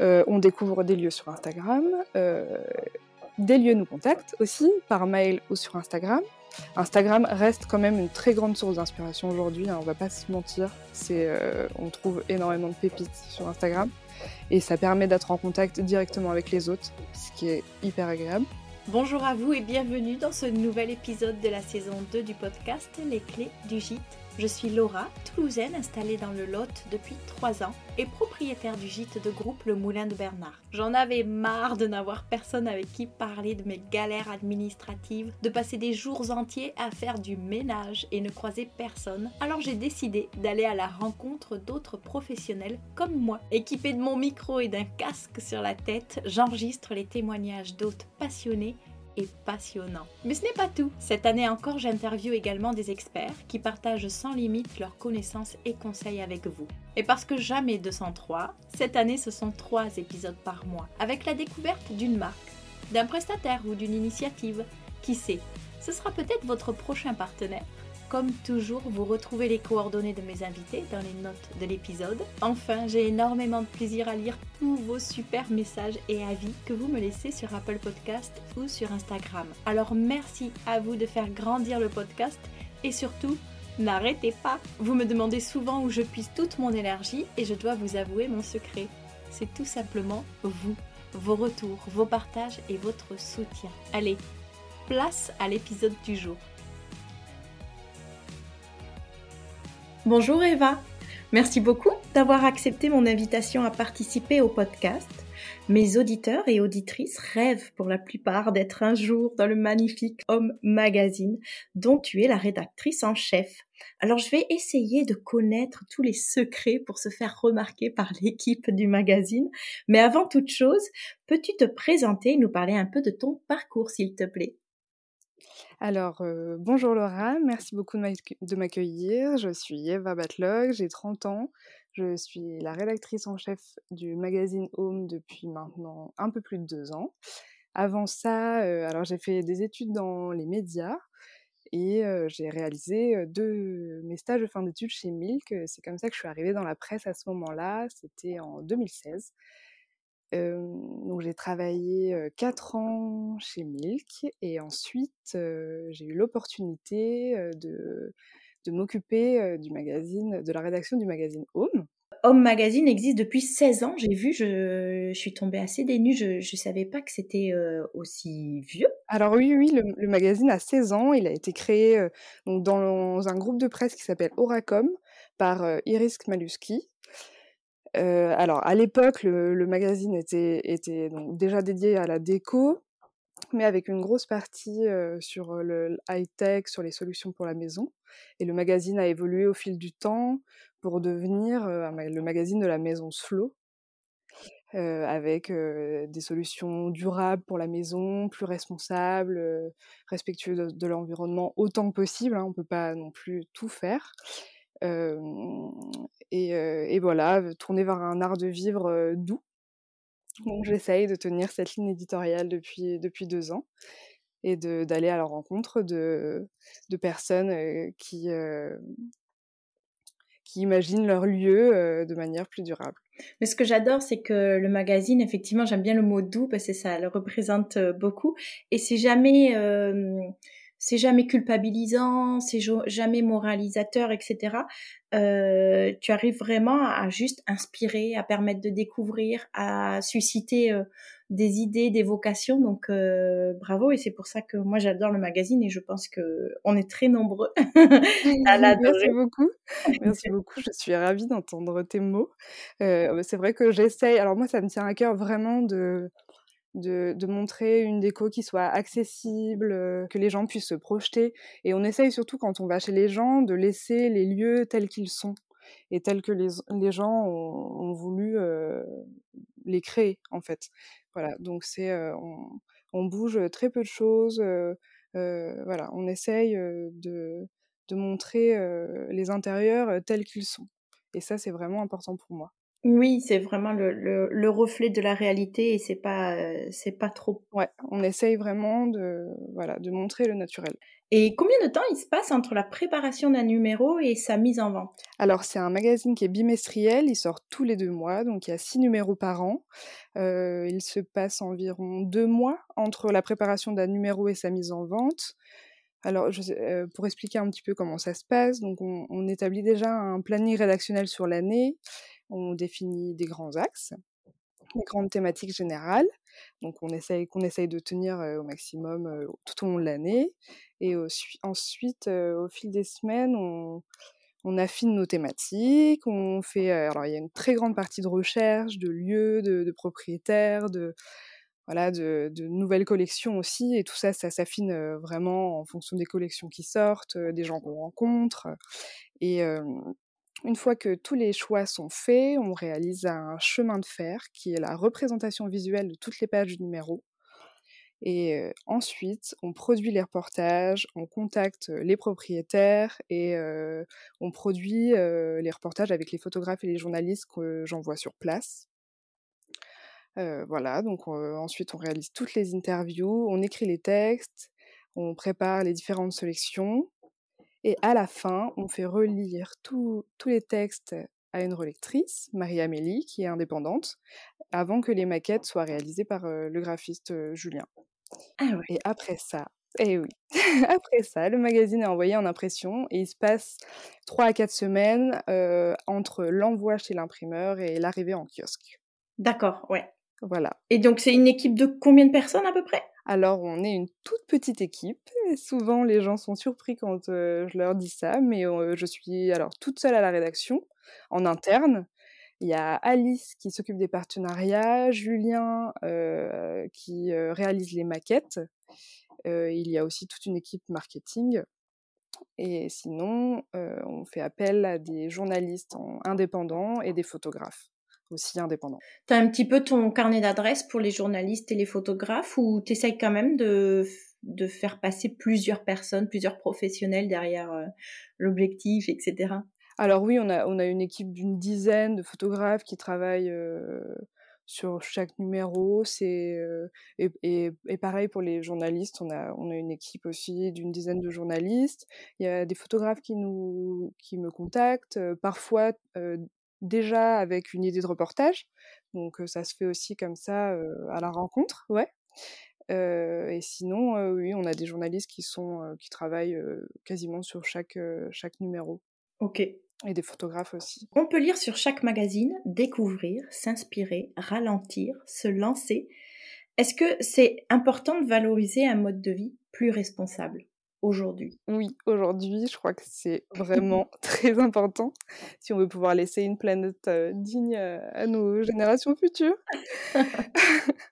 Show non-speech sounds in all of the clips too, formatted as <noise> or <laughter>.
on découvre des lieux sur Instagram. des lieux nous contactent aussi par mail ou sur Instagram. Instagram reste quand même une très grande source d'inspiration aujourd'hui, hein, on va pas se mentir. on trouve énormément de pépites sur Instagram et ça permet d'être en contact directement avec les autres, ce qui est hyper agréable. Bonjour à vous et bienvenue dans ce nouvel épisode de la saison 2 du podcast Les clés du gîte. Je suis Laura, toulousaine installée dans le Lot depuis 3 ans et propriétaire du gîte de groupe Le Moulin de Bernard. J'en avais marre de n'avoir personne avec qui parler de mes galères administratives, de passer des jours entiers à faire du ménage et ne croiser personne. Alors j'ai décidé d'aller à la rencontre d'autres professionnels comme moi. Équipée de mon micro et d'un casque sur la tête, j'enregistre les témoignages d'hôtes passionnés passionnant. Mais ce n'est pas tout. Cette année encore, j'interviewe également des experts qui partagent sans limite leurs connaissances et conseils avec vous. Et parce que jamais 203, cette année ce sont trois épisodes par mois, avec la découverte d'une marque, d'un prestataire ou d'une initiative. Qui sait, ce sera peut-être votre prochain partenaire. Comme toujours, vous retrouvez les coordonnées de mes invités dans les notes de l'épisode. Enfin, j'ai énormément de plaisir à lire tous vos super messages et avis que vous me laissez sur Apple Podcast ou sur Instagram. Alors merci à vous de faire grandir le podcast et surtout, n'arrêtez pas. Vous me demandez souvent où je puise toute mon énergie et je dois vous avouer mon secret. C'est tout simplement vous, vos retours, vos partages et votre soutien. Allez, place à l'épisode du jour. Bonjour Eva, merci beaucoup d'avoir accepté mon invitation à participer au podcast. Mes auditeurs et auditrices rêvent pour la plupart d'être un jour dans le magnifique Homme Magazine dont tu es la rédactrice en chef. Alors je vais essayer de connaître tous les secrets pour se faire remarquer par l'équipe du magazine. Mais avant toute chose, peux-tu te présenter et nous parler un peu de ton parcours s'il te plaît? Alors, bonjour Laura, merci beaucoup de m'accueillir. Je suis Eva Batlog, j'ai 30 ans. Je suis la rédactrice en chef du magazine Home depuis maintenant un peu plus de deux ans. Avant ça, alors j'ai fait des études dans les médias et j'ai réalisé deux mes stages de fin d'études chez Milk. C'est comme ça que je suis arrivée dans la presse à ce moment-là. C'était en 2016 donc j'ai travaillé 4 ans chez Milk et ensuite j'ai eu l'opportunité de, de m'occuper du magazine, de la rédaction du magazine Home. Home Magazine existe depuis 16 ans, j'ai vu, je, je, suis tombée assez dénue, je ne savais pas que c'était aussi vieux. Alors oui, oui, le, le, magazine a 16 ans, il a été créé donc dans un groupe de presse qui s'appelle Oracom par Iris Kmaluski, alors, à l'époque, le, magazine était, déjà dédié à la déco, mais avec une grosse partie sur le high-tech, sur les solutions pour la maison. Et le magazine a évolué au fil du temps pour devenir le magazine de la maison Slow, avec des solutions durables pour la maison, plus responsables, respectueux de, l'environnement autant que possible. Hein, on ne peut pas non plus tout faire et, voilà, tourner vers un art de vivre doux. Donc j'essaye de tenir cette ligne éditoriale depuis, depuis deux ans et d'aller à la rencontre de, de personnes qui, qui imaginent leur lieu de manière plus durable. Mais ce que j'adore, c'est que le magazine, effectivement, j'aime bien le mot doux parce que ça le représente beaucoup. Et c'est jamais c'est jamais culpabilisant, c'est jamais moralisateur, etc. Euh, tu arrives vraiment à juste inspirer, à permettre de découvrir, à susciter euh, des idées, des vocations. Donc euh, bravo et c'est pour ça que moi j'adore le magazine et je pense que on est très nombreux <laughs> à Merci beaucoup, <laughs> merci beaucoup. Je suis ravie d'entendre tes mots. c'est vrai que j'essaye. Alors moi ça me tient à cœur vraiment de de, montrer une déco qui soit accessible, euh, que les gens puissent se projeter. Et on essaye surtout quand on va chez les gens de laisser les lieux tels qu'ils sont et tels que les, gens ont, voulu euh, les créer en fait. Voilà, donc c'est euh, on, bouge très peu de choses. voilà, on essaye de, de montrer les intérieurs tels qu'ils sont. Et ça, c'est vraiment important pour moi. Oui, c'est vraiment le le le reflet de la réalité et c'est pas, heu, c'est pas trop Ouais, on essaye vraiment de voilà, de montrer le naturel. Et combien de temps il se passe entre la préparation d'un numéro et sa mise en vente? Alors c'est un magazine qui est bimestriel, il sort tous les 2 mois, donc il y a 6 numéros par an. Heu, il se passe environ 2 mois entre la préparation d'un numéro et sa mise en vente. Alors je sais heu, pour expliquer un petit peu comment ça se passe, donc on on établit déjà un planning rédactionnel sur l'année, on définit des grands axes, des grandes thématiques générales, donc on essaye qu'on essaye de tenir, au maximum, tout au long de l'année. Et ensuite, au fil des semaines, on affine nos thématiques, on fait, alors il y a une très grande partie de recherche, de lieux, de propriétaires, de voilà, de nouvelles collections aussi. Et tout ça, ça s'affine, vraiment en fonction des collections qui sortent, des gens qu'on rencontre. Et une fois que tous les choix sont faits, on réalise un chemin de fer qui est la représentation visuelle de toutes les pages du numéro et ensuite on produit les reportages, on contacte, les propriétaires et on produit, les reportages avec les photographes et les journalistes que j'envoie sur place. Voilà, donc ensuite on réalise toutes les interviews, on écrit les textes, on prépare les différentes sélections et à la fin, on fait relire tous tous les textes à une relectrice, Marie-Amélie, qui est indépendante, avant que les maquettes soient réalisées par, le graphiste, Julien. Ah ouais. Et après ça eh oui, <laughs> après ça, le magazine est envoyé en impression et il se passe 3 à 4 semaines, entre l'envoi chez l'imprimeur et l'arrivée en kiosque. D'accord, ouais. Voilà. Et donc c'est une équipe de combien de personnes à peu près? Alors on est une toute petite équipe et souvent les gens sont surpris quand, heu, je leur dis ça, mais heu, je suis alors toute seule à la rédaction, en interne. Il y a Alice qui s'occupe des partenariats, Julien, heu, qui, réalise les maquettes. Il y a aussi toute une équipe marketing et sinon, on fait appel à des journalistes en indépendants et des photographes aussi indépendants. Tu as un petit peu ton carnet d'adresses pour les journalistes et les photographes ou tu essayes quand même de de faire passer plusieurs personnes, plusieurs professionnels derrière, heu, l'objectif et cetera? Alors oui, on a on a une équipe d'une dizaine de photographes qui travaillent, heu, sur chaque numéro. C'est, heu et et et pareil pour les journalistes, on a on a une équipe aussi d'une dizaine de journalistes. Il y a des photographes qui nous qui me contactent, parfois, déjà avec une idée de reportage, donc ça se fait aussi comme ça, à la rencontre, ouais. Et sinon, oui, on a des journalistes qui sont, qui travaillent, quasiment sur chaque, chaque numéro OK. et des photographes aussi. On peut lire sur chaque magazine, découvrir, s'inspirer, ralentir, se lancer. Est-ce que c'est important de valoriser un mode de vie plus responsable? Aujourd'hui? Oui, aujourd'hui, je crois que c'est <laughs> vraiment <laughs> très important si on veut pouvoir laisser une planète, digne, à nos générations futures. <laughs>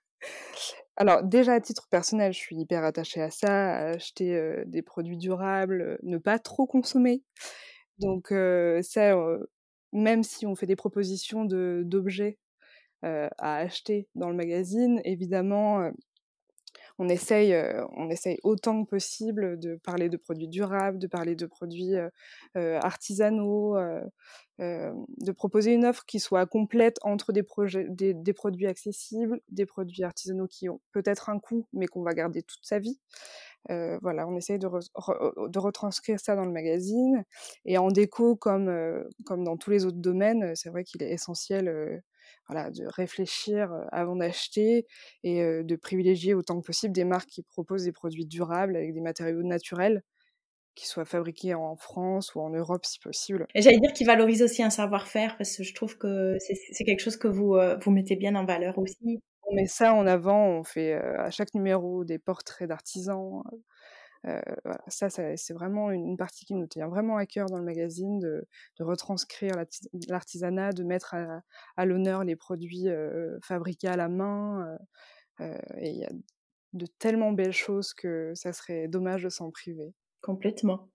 Alors déjà à titre personnel, je suis hyper attachée à ça, à acheter, des produits durables, ne pas trop consommer. Donc ça, même si on fait des propositions de d'objets, à acheter dans le magazine, évidemment, on essaye, heu, on essaye autant que possible de parler de produits durables, de parler de produits, heu heu, artisanaux, de proposer une offre qui soit complète entre des produits accessibles, des produits artisanaux qui ont peut-être un coût, mais qu'on va garder toute sa vie. Voilà, on essaye de retranscrire ça dans le magazine et en déco comme, comme dans tous les autres domaines, c'est vrai qu'il est essentiel, voilà, de réfléchir, avant d'acheter et de privilégier autant que possible des marques qui proposent des produits durables avec des matériaux naturels, qui soient fabriqués en France ou en Europe si possible. Et j'allais dire qu'ils valorisent aussi un savoir-faire parce que je trouve que c'est quelque chose que vous, vous mettez bien en valeur aussi. On met ça en avant, on fait, à chaque numéro des portraits d'artisans, voilà, ça ça c'est vraiment une partie qui nous tient vraiment à cœur dans le magazine de de retranscrire l'artis l'artisanat, de mettre à à l'honneur les produits, heu, fabriqués à la main, heu et il y a de tellement belles choses que ça serait dommage de s'en priver. Complètement.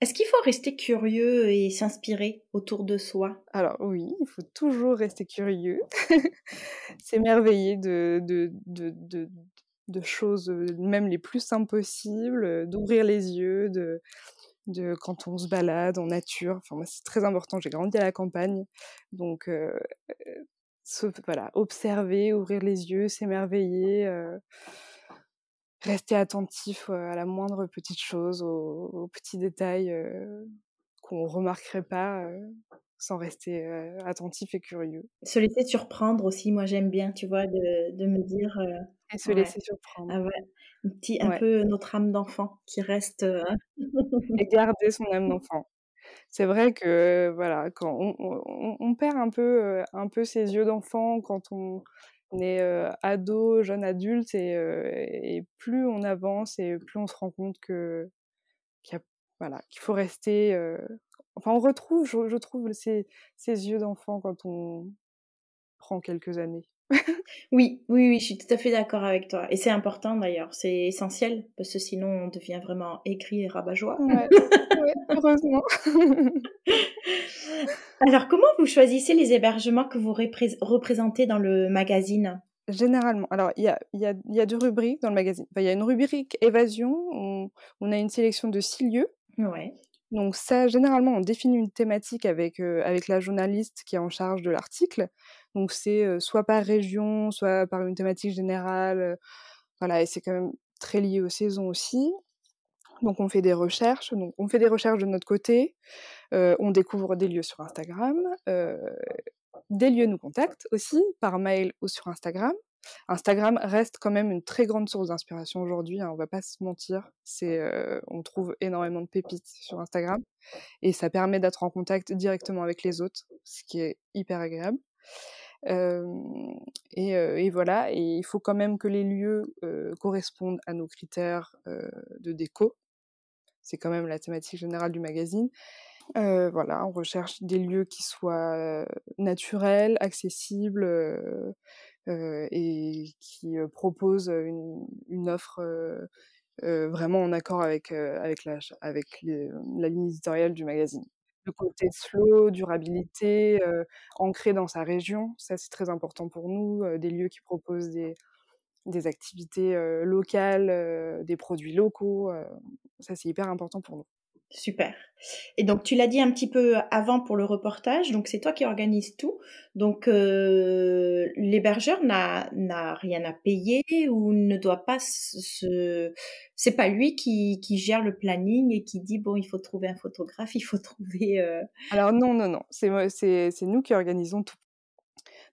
Est-ce qu'il faut rester curieux et s'inspirer autour de soi? Alors oui, il faut toujours rester curieux, <laughs> s'émerveiller de de de de choses, même les plus simples possibles, d'ouvrir les yeux, de de quand on se balade en nature. Enfin, c'est très important. J'ai grandi à la campagne, donc voilà, observer, ouvrir les yeux, s'émerveiller, rester attentif à la moindre petite chose, aux, petits détails qu'on remarquerait pas sans rester attentif et curieux. Se laisser surprendre aussi, moi j'aime bien, tu vois, de, me dire. et se laisser surprendre. Ah ouais, un petit, un peu notre âme d'enfant qui reste. et garder son âme d'enfant. C'est vrai que voilà, quand on, perd un peu, un peu ses yeux d'enfant quand on, est ado, jeune adulte, et, plus on avance et plus on se rend compte que qu'il voilà, qu'il faut rester Enfin, on retrouve, je, trouve, ces, yeux d'enfant quand on prend quelques années. <laughs> oui, oui, oui, je suis tout à fait d'accord avec toi. Et c'est important d'ailleurs, c'est essentiel, parce que sinon on devient vraiment écrit et rabat-joie. Ouais, heureusement. <laughs> Alors, comment vous choisissez les hébergements que vous représentez dans le magazine? Généralement, alors il y a, y, a, y a, deux rubriques dans le magazine. Il y a une rubrique évasion, on, on a une sélection de six lieux. Donc ça, généralement, on définit une thématique avec, avec la journaliste qui est en charge de l'article. Donc c'est soit par région, soit par une thématique générale. voilà, et c'est quand même très lié aux saisons aussi. Donc on fait des recherches. Donc on fait des recherches de notre côté. on découvre des lieux sur Instagram. des lieux nous contactent aussi par mail ou sur Instagram. Instagram reste quand même une très grande source d'inspiration aujourd'hui, hein, on va pas se mentir. C'est, on trouve énormément de pépites sur Instagram et ça permet d'être en contact directement avec les autres, ce qui est hyper agréable. et, voilà, et il faut quand même que les lieux correspondent à nos critères de déco. C'est quand même la thématique générale du magazine. voilà, on recherche des lieux qui soient naturels, accessibles, et qui propose une, offre vraiment en accord avec, avec, la, avec la ligne éditoriale du magazine. Le côté slow, durabilité, ancré dans sa région, ça c'est très important pour nous. des lieux qui proposent des activités locales, des produits locaux, ça c'est hyper important pour nous. Super. Et donc tu l'as dit un petit peu avant pour le reportage, donc c'est toi qui organises tout. Donc euh, l'hébergeur n'a rien à payer ou ne doit pas se c'est pas lui qui, qui gère le planning et qui dit bon il faut trouver un photographe, il faut <laughs> trouver euh Alors non non non, c'est nous qui organisons tout.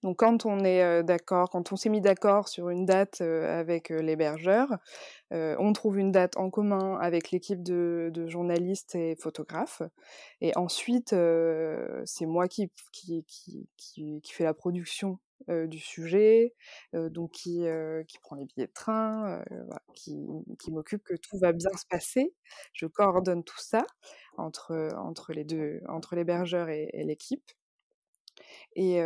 Donc quand on est d'accord, quand on s'est mis d'accord sur une date avec l'hébergeur, on trouve une date en commun avec l'équipe de, journalistes et photographes. Et ensuite, c'est moi qui, qui, fait la production du sujet, donc qui, qui prend les billets de train, qui, m'occupe que tout va bien se passer. Je coordonne tout ça entre les deux, entre l'hébergeur et l'équipe. Et,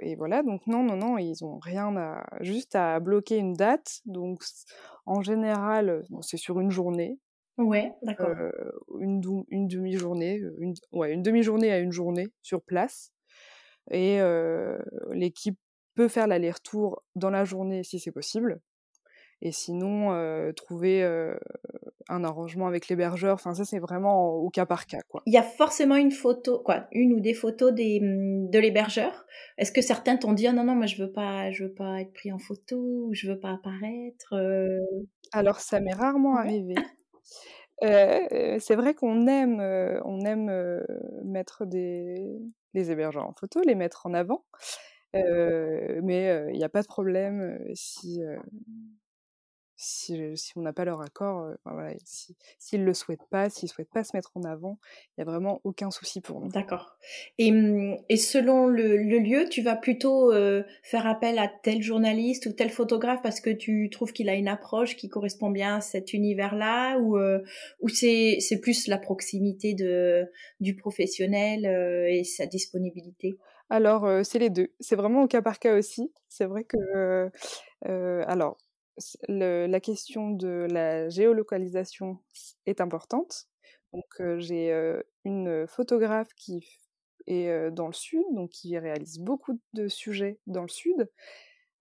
et, voilà, donc non, non, non, ils ont rien à, juste à bloquer une date. Donc en général, c'est sur une journée. Ouais, d'accord. une, une demi-journée, une, ouais, une demi-journée à une journée sur place. Et l'équipe peut faire l'aller-retour dans la journée si c'est possible et sinon trouver un arrangement avec l'hébergeur. Enfin, ça, c'est vraiment au cas par cas. Quoi. Il y a forcément une photo, quoi, une ou des photos des, mmh, de l'hébergeur. Est-ce que certains t'ont dit oh non non, moi je veux pas, je veux pas être pris en photo ou je veux pas apparaître Alors, ça m'est rarement arrivé. <laughs> c'est vrai qu'on aime, on aime mettre des, les hébergeurs en photo, les mettre en avant. mais il n'y a pas de problème si si, on n'a pas leur accord, voilà, s'ils ne le souhaitent pas, s'ils ne souhaitent pas se mettre en avant, il n'y a vraiment aucun souci pour nous. D'accord. Et, et, selon le, lieu, tu vas plutôt faire appel à tel journaliste ou tel photographe parce que tu trouves qu'il a une approche qui correspond bien à cet univers-là ou, ou c'est, plus la proximité de, du professionnel et sa disponibilité? Alors, c'est les deux. C'est vraiment au cas par cas aussi. C'est vrai que... alors, la question de la géolocalisation est importante. Donc j'ai une photographe qui est dans le sud, donc qui réalise beaucoup de sujets dans le sud.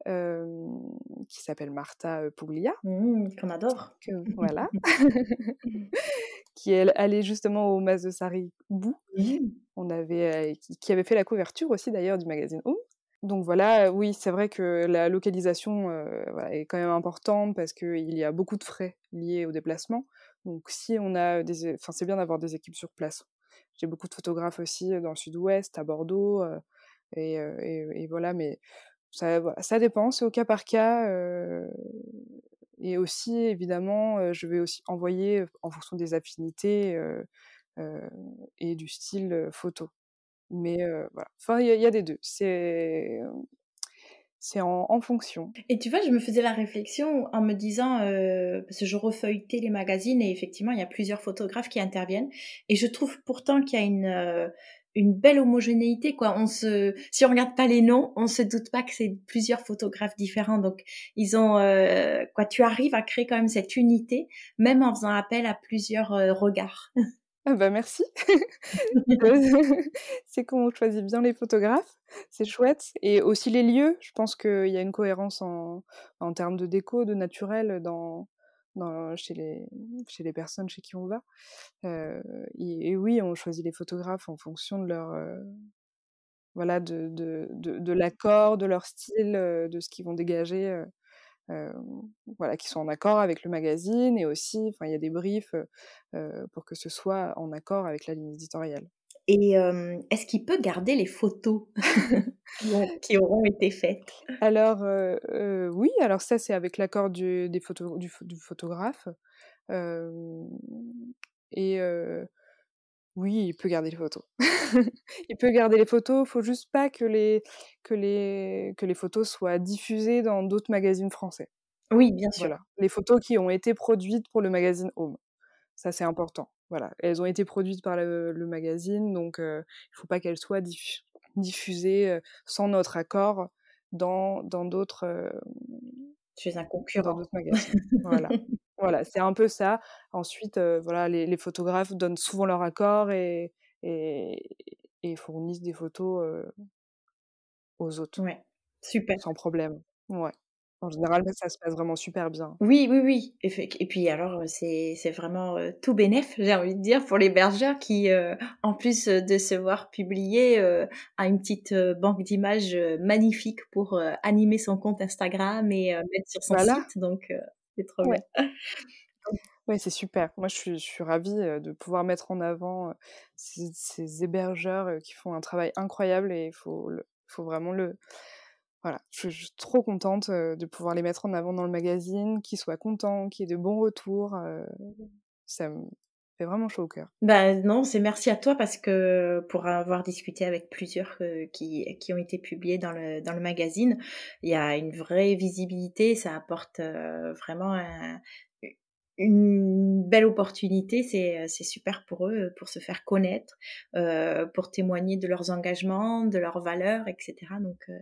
qui s'appelle Martha Puglia. Mmh, qu'on adore. voilà. <laughs> <laughs> qui est allée justement au Mas de Saribou. On avait, qui, avait fait la couverture aussi d'ailleurs du magazine Home. Donc voilà, oui, c'est vrai que la localisation est quand même importante parce qu'il y a beaucoup de frais liés au déplacement. Donc si on a des, enfin c'est bien d'avoir des équipes sur place. J'ai beaucoup de photographes aussi dans le sud-ouest, à Bordeaux, et, voilà, mais ça, ça dépend, c'est au cas par cas. et aussi, évidemment, je vais aussi envoyer en fonction des affinités et du style photo. Mais voilà, enfin, il y, y, a des deux. C'est c'est en, fonction. Et tu vois, je me faisais la réflexion en me disant, euh, parce que je refeuilletais les magazines et effectivement, il y a plusieurs photographes qui interviennent. Et je trouve pourtant qu'il y a une, euh, une belle homogénéité, quoi. On se, si on regarde pas les noms, on se doute pas que c'est plusieurs photographes différents. Donc, ils ont, euh, quoi, tu arrives à créer quand même cette unité, même en faisant appel à plusieurs euh, regards. <laughs> Ah bah merci. <laughs> c'est qu'on choisit bien les photographes, c'est chouette. Et aussi les lieux, je pense qu'il y a une cohérence en, en termes de déco, de naturel dans, dans, chez, les, chez les personnes chez qui on va. Euh, et, oui, on choisit les photographes en fonction de leur... Euh, voilà, de, de, de, l'accord, de leur style, euh, de ce qu'ils vont dégager voilà, qui sont en accord avec le magazine et aussi, enfin, il y a des briefs pour que ce soit en accord avec la ligne éditoriale. Et est-ce qu'il peut garder les photos <laughs> qui, auront été faites? Alors oui, alors ça c'est avec l'accord du, des du photographe. et oui, il peut garder les photos. <laughs> il peut garder les photos, il faut juste pas que les, que, les, que les photos soient diffusées dans d'autres magazines français. Oui, bien sûr. Voilà. Les photos qui ont été produites pour le magazine Home. Ça, c'est important. Voilà. Elles ont été produites par le, magazine, donc il ne faut pas qu'elles soient diffusées sans notre accord dans d'autres. Chez un concurrent. Dans d'autres magazines. voilà. <laughs> Voilà, c'est un peu ça. Ensuite, voilà, les, photographes donnent souvent leur accord et, et, fournissent des photos aux autres. Ouais, super. Sans problème. Ouais. En général, ça se passe vraiment super bien. Oui, oui, oui. Et puis alors, c'est vraiment tout bénef, <laughs> j'ai envie de dire, pour l'hébergeur qui, en plus de se voir publier, a une petite banque d'images magnifique pour animer son compte Instagram et mettre sur son site. Donc, c'est trop bien. Oui, <laughs> c'est super. Moi, je suis, je suis ravie de pouvoir mettre en avant ces, hébergeurs qui font un travail incroyable et il faut, faut vraiment le. Voilà, je, suis trop contente de pouvoir les mettre en avant dans le magazine, qu'ils soient contents, qu'il y ait de bons retours. ça me fait vraiment chaud au cœur. Ben non, c'est merci à toi parce que pour avoir discuté avec plusieurs qui, qui ont été publiés dans le, dans le magazine, il y a une vraie visibilité, ça apporte vraiment un, une belle opportunité, c'est, c'est super pour eux, pour se faire connaître, euh, pour témoigner de leurs engagements, de leurs valeurs, etc. Donc euh,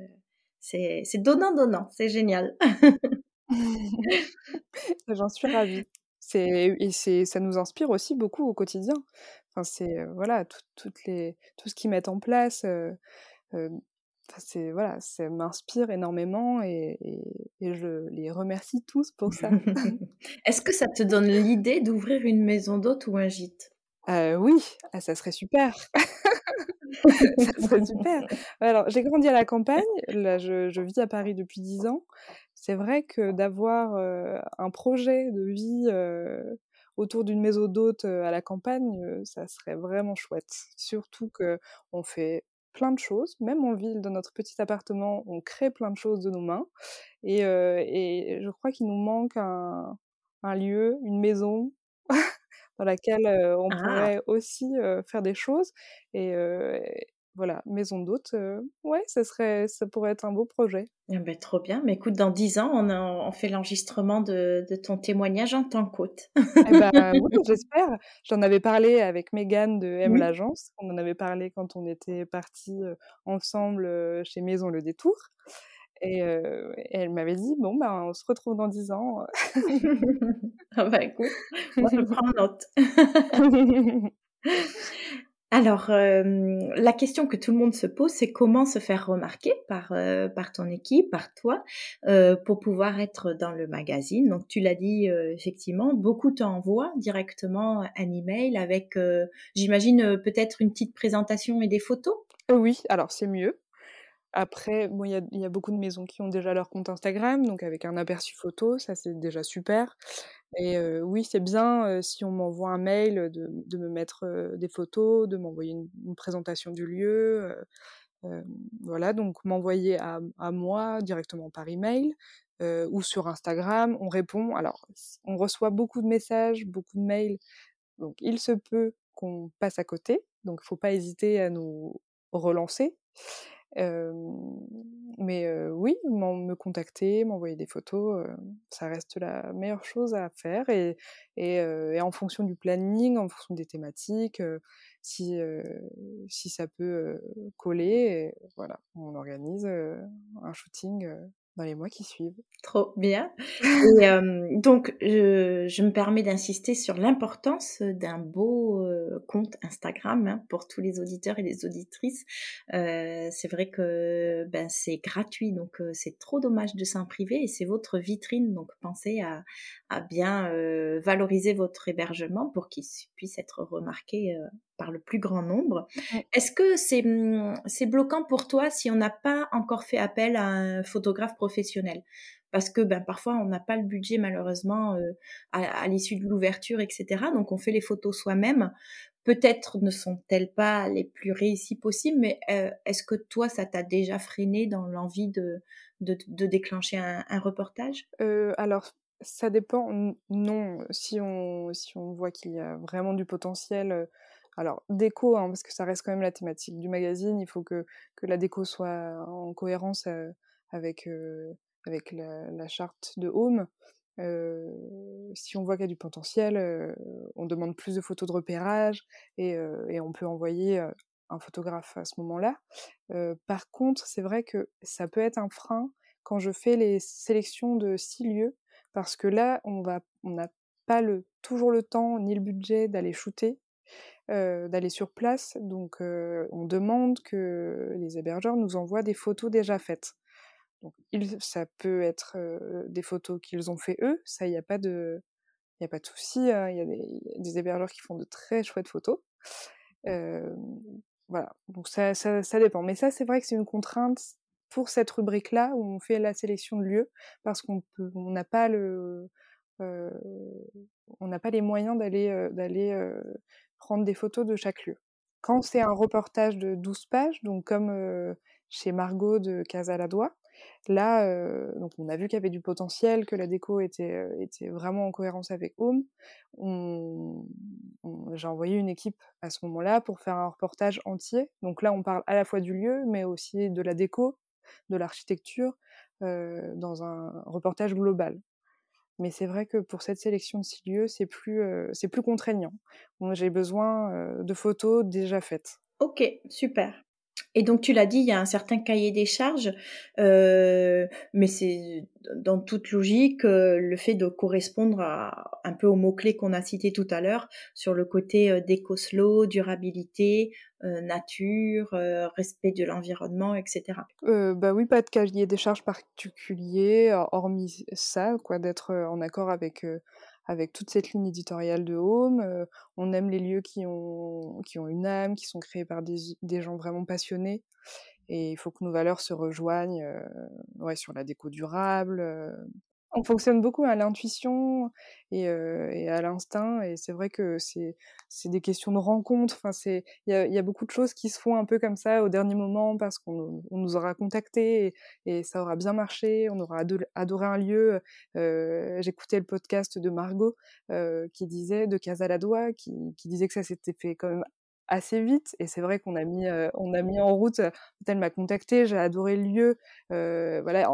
c'est, c'est donnant-donnant, c'est génial. <laughs> <laughs> J'en suis ravie. C'est, et c'est, ça nous inspire aussi beaucoup au quotidien. Enfin, c'est euh, voilà, tout, toutes les, tout ce qu'ils mettent en place. Euh, c'est voilà, ça m'inspire énormément et, je les remercie tous pour ça. <laughs> <laughs> Est-ce que ça te donne l'idée d'ouvrir une maison d'hôte ou un gîte? Euh, Oui, ah, ça serait super. <laughs> <laughs> ça serait super. Alors, j'ai grandi à la campagne. Là, je, vis à Paris depuis dix ans. C'est vrai que d'avoir euh, un projet de vie euh, autour d'une maison d'hôte à la campagne, ça serait vraiment chouette. Surtout que on fait plein de choses, même en ville, dans notre petit appartement, on crée plein de choses de nos mains. Et, je crois qu'il nous manque un, lieu, une maison <laughs> dans laquelle on ah! pourrait aussi faire des choses. Et, voilà, maison d'hôte, ouais, ça serait, ça pourrait être un beau projet. Eh ben, trop bien. Mais écoute, dans dix ans, on, a, on fait l'enregistrement de, de, ton témoignage en tant qu'hôte. eh ben, <laughs> oui, j'espère. J'en avais parlé avec Megan de M l'agence. On en avait parlé quand on était partis ensemble chez Maison le Détour. Et, elle m'avait dit bon ben on se retrouve dans dix ans. <laughs> ah bah écoute, moi je <laughs> prends note. <laughs> Alors, la question que tout le monde se pose, c'est comment se faire remarquer par, par ton équipe, par toi, pour pouvoir être dans le magazine. Donc tu l'as dit, effectivement, beaucoup t'envoient directement un email avec, j'imagine, peut-être une petite présentation et des photos? Oui, alors c'est mieux. Après, il y a beaucoup de maisons qui ont déjà leur compte Instagram, donc avec un aperçu photo, ça c'est déjà super et oui, c'est bien, si on m'envoie un mail, de me mettre, des photos, de m'envoyer une présentation du lieu, voilà, donc m'envoyer à moi directement par email, ou sur Instagram. On répond alors on reçoit beaucoup de messages, beaucoup de mails, donc il se peut qu'on passe à côté, donc faut pas hésiter à nous relancer. Mais oui, me contacter, m'envoyer des photos, ça reste la meilleure chose à faire et et en fonction du planning, en fonction des thématiques, si, si ça peut, coller voilà, on organise, un shooting, dans les mois qui suivent. Trop bien. Et <laughs> donc, je me permets d'insister sur l'importance d'un beau compte Instagram hein, pour tous les auditeurs et les auditrices. c'est vrai que ben, c'est gratuit, donc c'est trop dommage de s'en priver et c'est votre vitrine. Donc, pensez à, à bien valoriser votre hébergement pour qu'il puisse être remarqué par le plus grand nombre. Est-ce que c'est mmh, c'est bloquant pour toi si on n'a pas encore fait appel à un photographe professionnel? Parce que ben, parfois on n'a pas le budget malheureusement euh, à, l'issue de l'ouverture, etc. Donc on fait les photos soi-même. Peut-être ne sont-elles pas les plus réussies possibles, mais euh, est-ce que toi ça t'a déjà freiné dans l'envie de, de, déclencher un, reportage? Euh, Alors ça dépend. Non, si on, si on voit qu'il y a vraiment du potentiel alors, déco, hein, parce que ça reste quand même la thématique du magazine, il faut que, que la déco soit en cohérence avec, avec la, charte de Home. Si on voit qu'il y a du potentiel, on demande plus de photos de repérage et, et on peut envoyer un photographe à ce moment-là. par contre, c'est vrai que ça peut être un frein quand je fais les sélections de six lieux, parce que là, on va, on n'a pas le, toujours le temps ni le budget d'aller shooter d'aller sur place. Donc on demande que les hébergeurs nous envoient des photos déjà faites. Donc ça peut être des photos qu'ils ont fait eux, ça il n'y a pas de il a pas de souci, hein. il y a des, hébergeurs qui font de très chouettes photos. voilà, donc ça, ça, dépend. Mais ça, c'est vrai que c'est une contrainte pour cette rubrique-là où on fait la sélection de lieux parce qu'on n'a pas le, on n'a pas les moyens d'aller, prendre des photos de chaque lieu. Quand c'est un reportage de 12 pages, donc comme chez Margot de Casaladois, là, donc on a vu qu'il y avait du potentiel, que la déco était, était vraiment en cohérence avec Home. J'ai envoyé une équipe à ce moment-là pour faire un reportage entier. Donc là, on parle à la fois du lieu, mais aussi de la déco, de l'architecture, dans un reportage global. Mais c'est vrai que pour cette sélection de six lieux, c'est plus, c'est plus contraignant. J'ai besoin de photos déjà faites. Ok, super. Et donc tu l'as dit, il y a un certain cahier des charges, euh, mais c'est dans toute logique euh, le fait de correspondre un peu aux mots-clés qu'on a cités tout à l'heure sur le côté euh, déco-slow, durabilité, nature, respect de l'environnement, etc. bah oui, pas de cahier des charges particulier, hormis ça, quoi, d'être en accord avec avec toute cette ligne éditoriale de Home. Euh, on aime les lieux qui ont, une âme, qui sont créés par des, gens vraiment passionnés. Et il faut que nos valeurs se rejoignent euh, sur la déco durable, euh, on fonctionne beaucoup à l'intuition et, à l'instinct et c'est vrai que c'est des questions de rencontre enfin il y a, beaucoup de choses qui se font un peu comme ça au dernier moment parce qu'on nous aura contacté et, ça aura bien marché. On aura adoré un lieu j'écoutais le podcast de Margot qui disait de Casaladois qui, qui disait que ça s'était fait quand même assez vite et c'est vrai qu'on a mis on a mis en route elle m'a contacté j'ai adoré le lieu voilà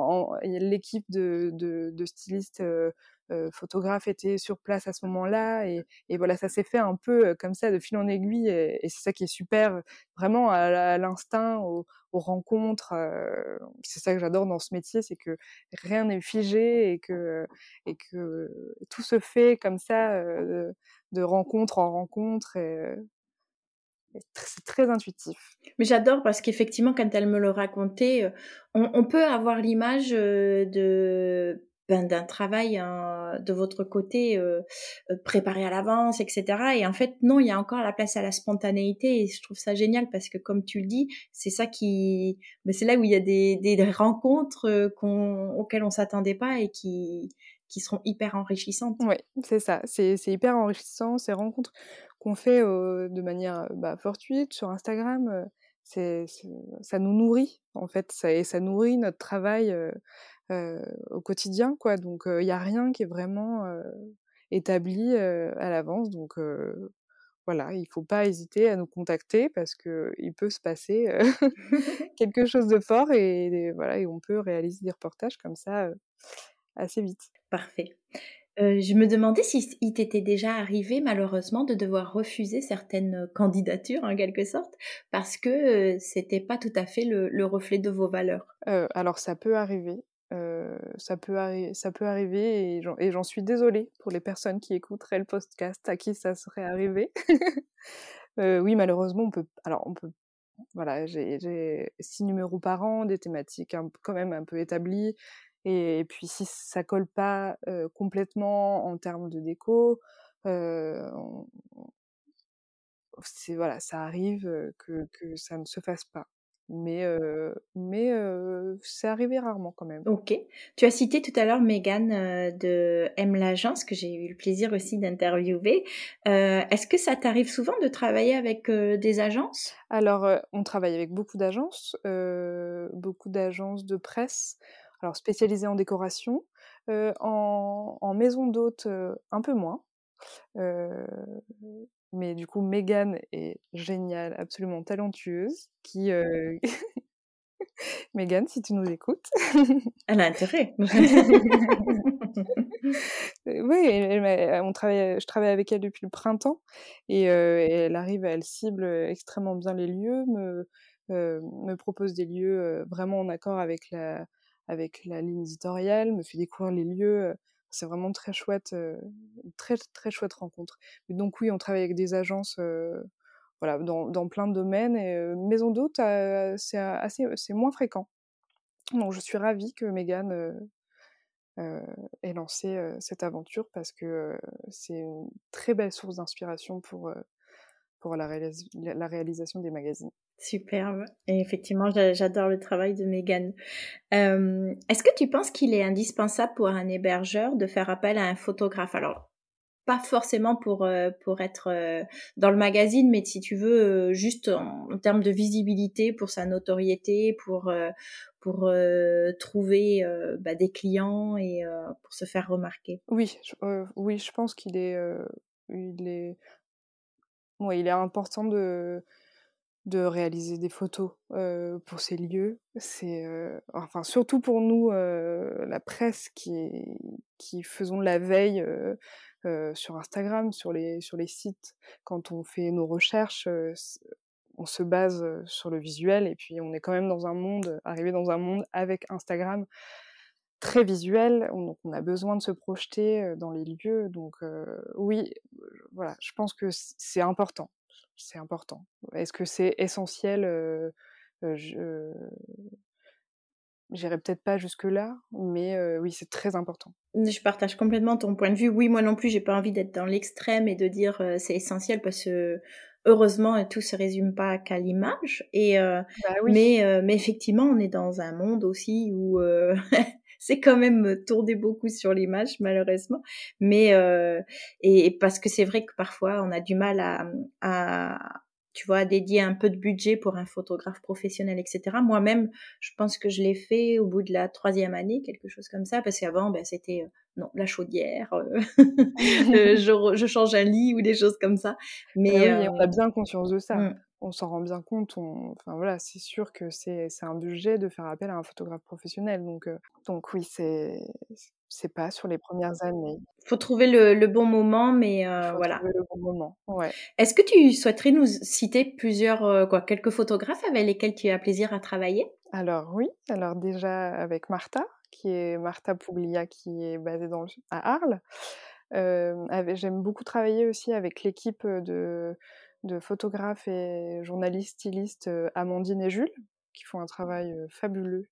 l'équipe de, de, de, stylistes photographes était sur place à ce moment-là et, et, voilà ça s'est fait un peu comme ça de fil en aiguille et, c'est ça qui est super vraiment à, l'instinct aux, rencontres c'est ça que j'adore dans ce métier c'est que rien n'est figé et que et que tout se fait comme ça de rencontre en rencontre et, c'est très intuitif. Mais j'adore parce qu'effectivement, quand elle me le racontait, on, on peut avoir l'image de ben, d'un travail hein, de votre côté euh, euh, préparé à l'avance, etc. Et en fait, non, il y a encore la place à la spontanéité et je trouve ça génial parce que, comme tu le dis, c'est ça qui, ben, c'est là où il y a des, des rencontres euh, auxquelles on s'attendait pas et qui, qui seront hyper enrichissantes. Oui, c'est ça. C'est, c'est hyper enrichissant ces rencontres qu'on fait de manière bah, fortuite sur Instagram. c'est, ça nous nourrit en fait, ça, et ça nourrit notre travail au quotidien, quoi. Donc il n'y a rien qui est vraiment établi à l'avance. Donc voilà, il ne faut pas hésiter à nous contacter parce qu'il peut se passer <laughs> <laughs> quelque chose de fort et, voilà, et on peut réaliser des reportages comme ça assez vite. Parfait. Je me demandais si il t'était déjà arrivé malheureusement de devoir refuser certaines candidatures en quelque sorte parce que c'était pas tout à fait le, reflet de vos valeurs. alors ça peut arriver ça, peut ça peut arriver et j'en suis désolée pour les personnes qui écouteraient le podcast à qui ça serait arrivé. <laughs> oui, malheureusement, on peut. Alors, on peut. Voilà, j'ai six numéros par an, des thématiques quand même un peu établies. Et, puis, si ça colle pas complètement en termes de déco, c'est voilà, ça arrive que, que ça ne se fasse pas mais, mais c'est arrivé rarement quand même. Ok. Tu as cité tout à l'heure Megan de M l'agence que j'ai eu le plaisir aussi d'interviewer. Est-ce que ça t'arrive souvent de travailler avec des agences? Alors, on travaille avec beaucoup d'agences, beaucoup d'agences de presse, alors spécialisées en décoration, en, en, maison d'hôtes un peu moins. Mais du coup, Megan est géniale, absolument talentueuse, qui... <laughs> Megan, si tu nous écoutes. <laughs> Elle a intérêt. <laughs> oui, on travaille, je travaille avec elle depuis le printemps et, elle arrive, elle cible extrêmement bien les lieux, me, me propose des lieux vraiment en accord avec la, avec la ligne éditoriale, me fait découvrir les lieux c'est vraiment très chouette, très très chouette rencontre. donc oui, on travaille avec des agences, voilà, dans, plein de domaines. Et maison d'hôte, c'est assez, c'est moins fréquent. Donc je suis ravie que Megan ait lancé cette aventure parce que c'est une très belle source d'inspiration pour pour la réalisation des magazines. Superbe. Et effectivement, j'adore le travail de Megan. Euh, est-ce que tu penses qu'il est indispensable pour un hébergeur de faire appel à un photographe? Alors, pas forcément pour, euh, pour être euh, dans le magazine, mais si tu veux, juste en, termes de visibilité, pour sa notoriété, pour, pour trouver bah, des clients et pour se faire remarquer. Oui, je, oui, je pense qu'il est, est, est important de de réaliser des photos pour ces lieux. C'est enfin surtout pour nous la presse qui faisons la veille sur Instagram, sur les sites quand on fait nos recherches. on se base sur le visuel et puis on est quand même dans un monde, arrivé dans un monde avec Instagram très visuel, on a besoin de se projeter dans les lieux. Donc oui, voilà, je pense que c'est important c'est important. Est-ce que c'est essentiel euh, je... J'irai peut-être pas jusque-là, mais oui, c'est très important. Je partage complètement ton point de vue. Oui, moi non plus, j'ai pas envie d'être dans l'extrême et de dire c'est essentiel parce que heureusement tout se résume pas qu'à l'image. Et bah mais, mais effectivement, on est dans un monde aussi où <laughs> c'est quand même tourné beaucoup sur l'image malheureusement mais euh, et, parce que c'est vrai que parfois on a du mal à, à tu vois, dédier un peu de budget pour un photographe professionnel, etc. Moi-même, je pense que je l'ai fait au bout de la troisième année, quelque chose comme ça, parce qu'avant, ben, c'était euh, non la chaudière, euh, <laughs> <laughs> je, je, change un lit ou des choses comme ça. Mais ah oui, on a bien conscience de ça. On s'en rend bien compte. Enfin voilà, c'est sûr que c'est un budget de faire appel à un photographe professionnel. Donc, donc oui, c'est c'est pas sur les premières années. Il faut trouver le, bon moment, mais faut voilà. Trouver le bon moment. Ouais. Est-ce que tu souhaiterais nous citer plusieurs, quoi, quelques photographes avec lesquels tu as plaisir à travailler? Alors oui, alors déjà avec Martha, qui est Martha Puglia, qui est basée dans à Arles. J'aime beaucoup travailler aussi avec l'équipe de de photographes et journalistes stylistes Amandine et Jules, qui font un travail fabuleux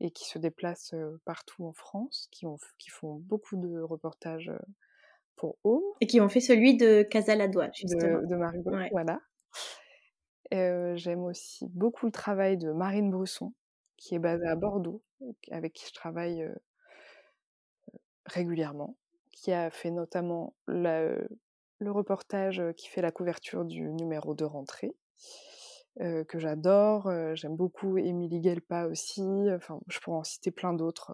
et qui se déplacent partout en France, qui, ont, qui font beaucoup de reportages pour Home. Et qui ont fait celui de Casaladois, justement. De, de Marie voilà. J'aime aussi beaucoup le travail de Marine Brusson, qui est basée à Bordeaux, avec qui je travaille régulièrement, qui a fait notamment le reportage qui fait la couverture du numéro de rentrée, que j'adore. J'aime beaucoup Émilie Guelpa aussi. Enfin, je pourrais en citer plein d'autres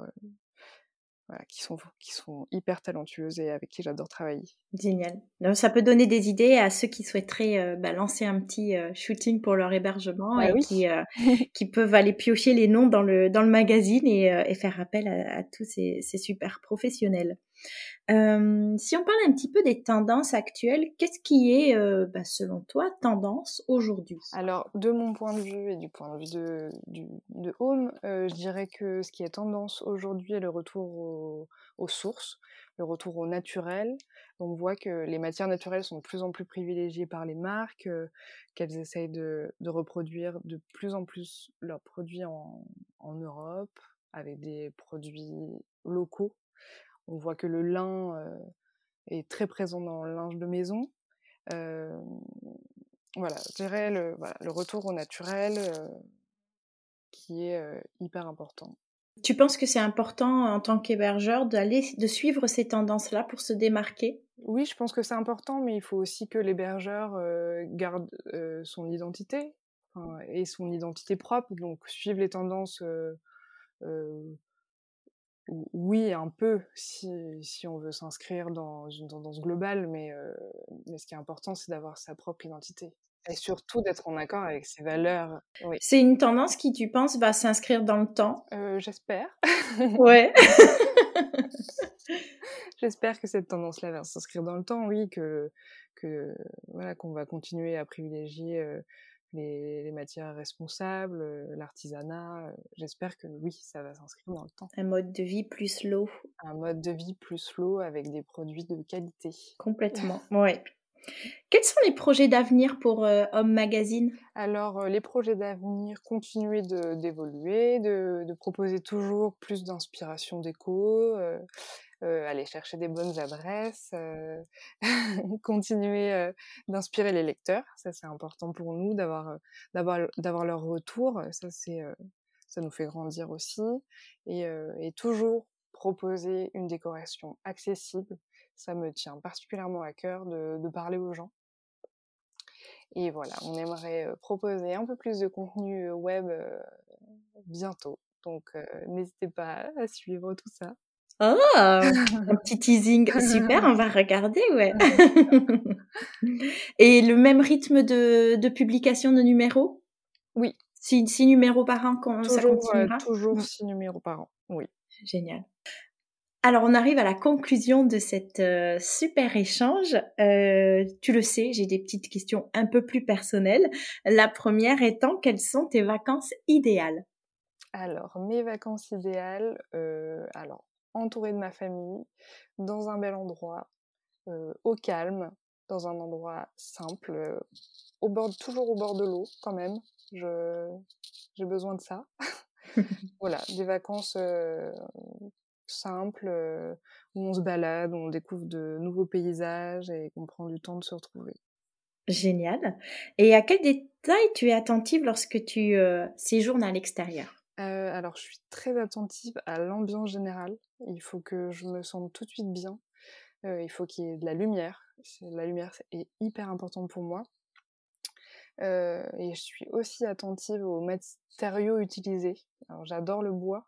qui, sont, qui sont hyper talentueuses et avec qui j'adore travailler. Génial. Donc, ça peut donner des idées à ceux qui souhaiteraient euh, bah, lancer un petit shooting pour leur hébergement bah et qui, <laughs> qui peuvent aller piocher les noms dans le, dans le magazine et, et faire appel à, tous ces, ces, super professionnels. Si on parle un petit peu des tendances actuelles, qu'est-ce qui est, bah, selon toi, tendance aujourd'hui? Alors, de mon point de vue et du point de vue de, de Home, je dirais que ce qui est tendance aujourd'hui est le retour aux sources le retour au naturel. On voit que les matières naturelles sont de plus en plus privilégiées par les marques, qu'elles essayent de, reproduire de plus en plus leurs produits en, Europe, avec des produits locaux. On voit que le lin est très présent dans le linge de maison. voilà, je dirais le, le retour au naturel qui est hyper important. Tu penses que c'est important en tant qu'hébergeur d'aller de suivre ces tendances-là pour se démarquer? Oui, je pense que c'est important, mais il faut aussi que l'hébergeur euh, garde euh, son identité et son identité propre. Donc suivre les tendances, euh, oui, un peu, si, si on veut s'inscrire dans une tendance globale, mais, mais ce qui est important, c'est d'avoir sa propre identité. Et surtout d'être en accord avec ses valeurs. Oui. C'est une tendance qui, tu penses, va s'inscrire dans le temps? Euh, J'espère. Ouais. <laughs> J'espère que cette tendance-là va s'inscrire dans le temps, oui, que, que voilà, qu'on va continuer à privilégier euh, les, les, matières responsables, euh, l'artisanat. J'espère que oui, ça va s'inscrire dans le temps. Un mode de vie plus slow. Un mode de vie plus slow avec des produits de qualité. Complètement, <laughs> ouais. Quels sont les projets d'avenir pour euh, Homme Magazine? Alors, euh, les projets d'avenir, continuer d'évoluer, de, de, proposer toujours plus d'inspiration déco, euh, aller chercher des bonnes adresses, <laughs> continuer d'inspirer les lecteurs. Ça, c'est important pour nous d'avoir d'avoir leur retour. Ça, c'est ça nous fait grandir aussi. Et, et toujours proposer une décoration accessible ça me tient particulièrement à cœur de, parler aux gens. Et voilà, on aimerait proposer un peu plus de contenu web bientôt. Donc n'hésitez pas à suivre tout ça. Oh, un <laughs> petit teasing super, on va regarder, ouais. <laughs> Et le même rythme de, publication de numéros? Oui. Six, numéros par an, quand toujours, ça Toujours six numéros par an, oui. Génial. Alors, on arrive à la conclusion de cet euh, super échange. Euh, tu le sais, j'ai des petites questions un peu plus personnelles. La première étant, quelles sont tes vacances idéales? Alors, mes vacances idéales, euh, alors, entourée de ma famille, dans un bel endroit, au calme, dans un endroit simple, au bord, toujours au bord de l'eau quand même. j'ai besoin de ça. <laughs> voilà, des vacances simple, où on se balade, où on découvre de nouveaux paysages et qu'on prend du temps de se retrouver. Génial. Et à quel détail tu es attentive lorsque tu séjournes à l'extérieur? Alors, je suis très attentive à l'ambiance générale. Il faut que je me sente tout de suite bien. il faut qu'il y ait de la lumière. La lumière est hyper importante pour moi. et je suis aussi attentive aux matériaux utilisés. Alors, j'adore le bois,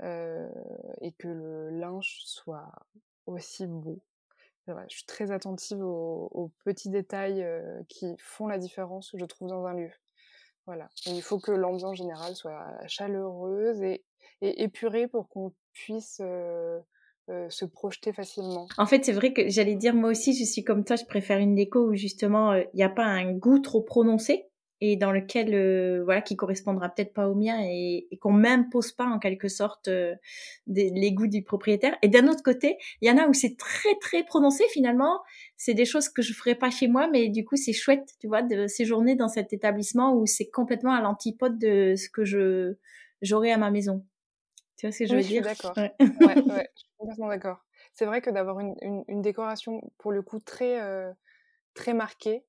et que le linge soit aussi beau. je suis très attentive aux, petits détails qui font la différence, je trouve, dans un lieu. Voilà. il faut que l'ambiance générale soit chaleureuse et, épurée pour qu'on puisse se projeter facilement. En fait, c'est vrai que j'allais dire, moi aussi, je suis comme toi, je préfère une déco où justement, il n'y a pas un goût trop prononcé et dans lequel euh, voilà qui correspondra peut-être pas au mien et, et qu'on m'impose pas en quelque sorte euh, les goûts du propriétaire. Et d'un autre côté il y en a où c'est très très prononcé finalement. C'est des choses que je ferais pas chez moi mais du coup c'est chouette tu vois de séjourner dans cet établissement où c'est complètement à l'antipode de ce que je j'aurais à ma maison. Tu vois ce que je veux dire? d'accord. Ouais. ouais, <laughs> ouais, je suis complètement d'accord. C'est vrai que d'avoir une, une, une, décoration pour le coup très euh, très marquée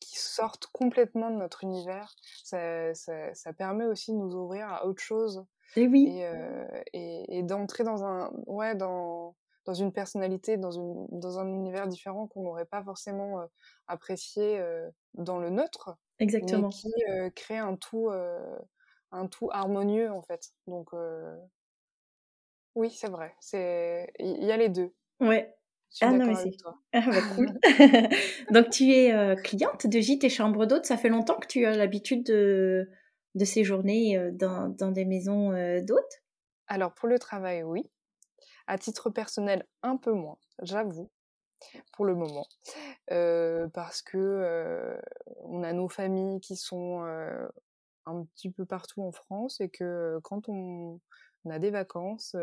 qui sortent complètement de notre univers. Ça, ça, ça, permet aussi de nous ouvrir à autre chose. Et oui. Et, euh, et, et d'entrer dans un, ouais, dans, dans une personnalité, dans, une, dans un univers différent qu'on n'aurait pas forcément euh, apprécié euh, dans le nôtre. Exactement. Mais qui euh, crée un tout, un tout harmonieux, en fait. Donc, oui, c'est vrai. Il y a les deux. Ouais, ah non, mais c'est toi. <laughs> Ah bah cool. <laughs> <laughs> Donc tu es euh, cliente de gîtes et chambres d'hôtes. Ça fait longtemps que tu as l'habitude de, de séjourner euh, dans, dans des maisons euh, d'hôtes? Alors pour le travail, oui. À titre personnel, un peu moins, j'avoue, pour le moment, parce que on a nos familles qui sont un petit peu partout en France et que quand on, on a des vacances,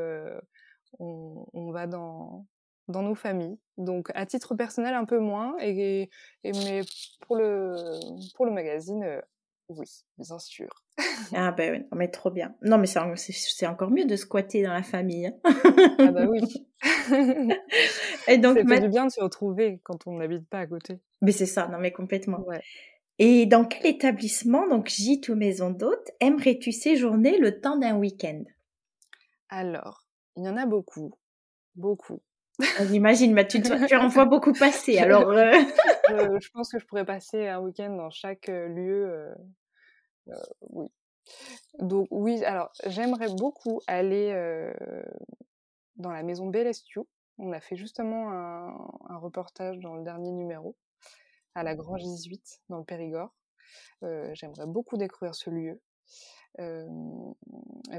on, on va dans dans nos familles. Donc à titre personnel un peu moins, et, et mais pour le pour le magazine, euh, oui, bien sûr. <laughs> ah ben oui, mais trop bien. Non mais c'est encore mieux de squatter dans la famille. Hein. ah bah oui. <laughs> et donc c'est du bien de se retrouver quand on n'habite pas à côté. Mais c'est ça, non mais complètement. Ouais. Et dans quel établissement, donc gîte ou maison d'hôte, aimerais-tu séjourner le temps d'un week-end? Alors, il y en a beaucoup, beaucoup. J'imagine, mais tu, tu en vois beaucoup passer. Alors, euh... je, pense que je pourrais passer un week-end dans chaque euh, lieu. Euh, euh, oui. Donc oui, alors j'aimerais beaucoup aller dans la maison Bellestiu. On a fait justement un, un, reportage dans le dernier numéro à la Grange 18 dans le Périgord. j'aimerais beaucoup découvrir ce lieu.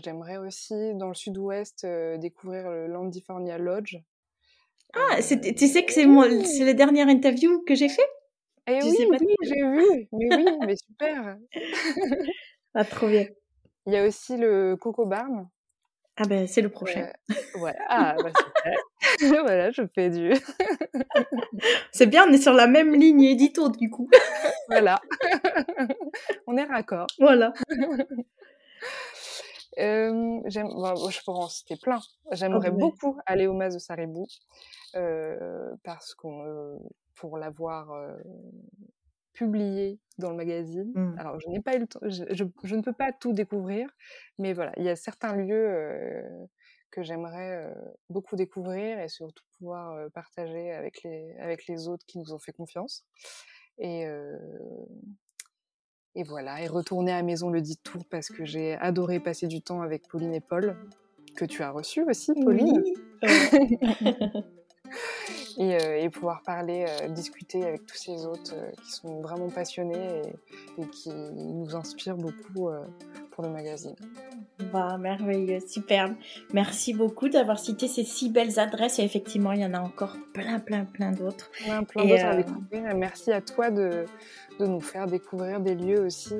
j'aimerais aussi dans le sud-ouest découvrir le Landifornia Lodge ah, tu sais que c'est c'est la dernière interview que j'ai fait? Eh oui, oui j'ai vu. Mais oui, mais super. <laughs> ah, trop bien. Il y a aussi le Coco Barn. Ah ben, c'est le prochain. voilà. Ah, bah super. <laughs> voilà, je fais du... <laughs> c'est bien, on est sur la même ligne édito, du coup. voilà. on est raccord. Voilà. Euh, j'aime, je pourrais en citer plein. J'aimerais beaucoup aller au Mas de Saribou euh, parce qu'on, pour l'avoir euh, publié dans le magazine. Mmh. Alors, je n'ai pas eu le temps, je, je, ne peux pas tout découvrir, mais voilà, il y a certains lieux que j'aimerais beaucoup découvrir et surtout pouvoir partager avec les, avec les autres qui nous ont fait confiance. Et, et voilà, et retourner à la maison le dit tout parce que j'ai adoré passer du temps avec Pauline et Paul, que tu as reçu aussi, Pauline. <laughs> et, euh, et, pouvoir parler, euh, discuter avec tous ces autres euh, qui sont vraiment passionnés et, et qui nous inspirent beaucoup pour le magazine. Bah, merveilleux, superbe. Merci beaucoup d'avoir cité ces si belles adresses. Et effectivement, il y en a encore plein, plein, plein d'autres. Plein, plein d'autres à découvrir. Merci à toi de, de nous faire découvrir des lieux aussi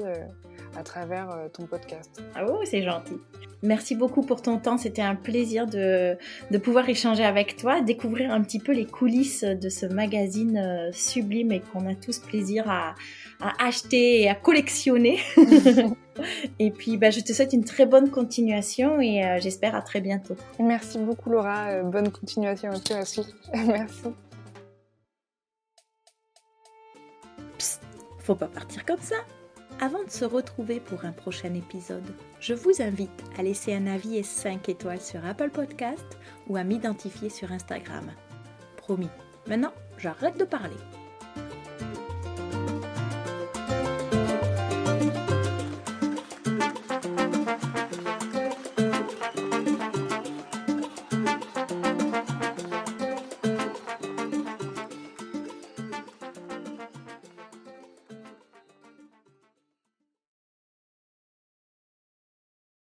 à travers euh, ton podcast. Ah oh, c'est gentil. Merci beaucoup pour ton temps. C'était un plaisir de, de, pouvoir échanger avec toi, découvrir un petit peu les coulisses de ce magazine euh, sublime et qu'on a tous plaisir à, à acheter et à collectionner. <laughs> <laughs> et puis, bah, je te souhaite une très bonne continuation et j'espère à très bientôt. Merci beaucoup Laura. bonne continuation à toi aussi. <laughs> Merci. faut pas partir comme ça. Avant de se retrouver pour un prochain épisode, je vous invite à laisser un avis et 5 étoiles sur Apple Podcast ou à m'identifier sur Instagram. Promis, maintenant j'arrête de parler.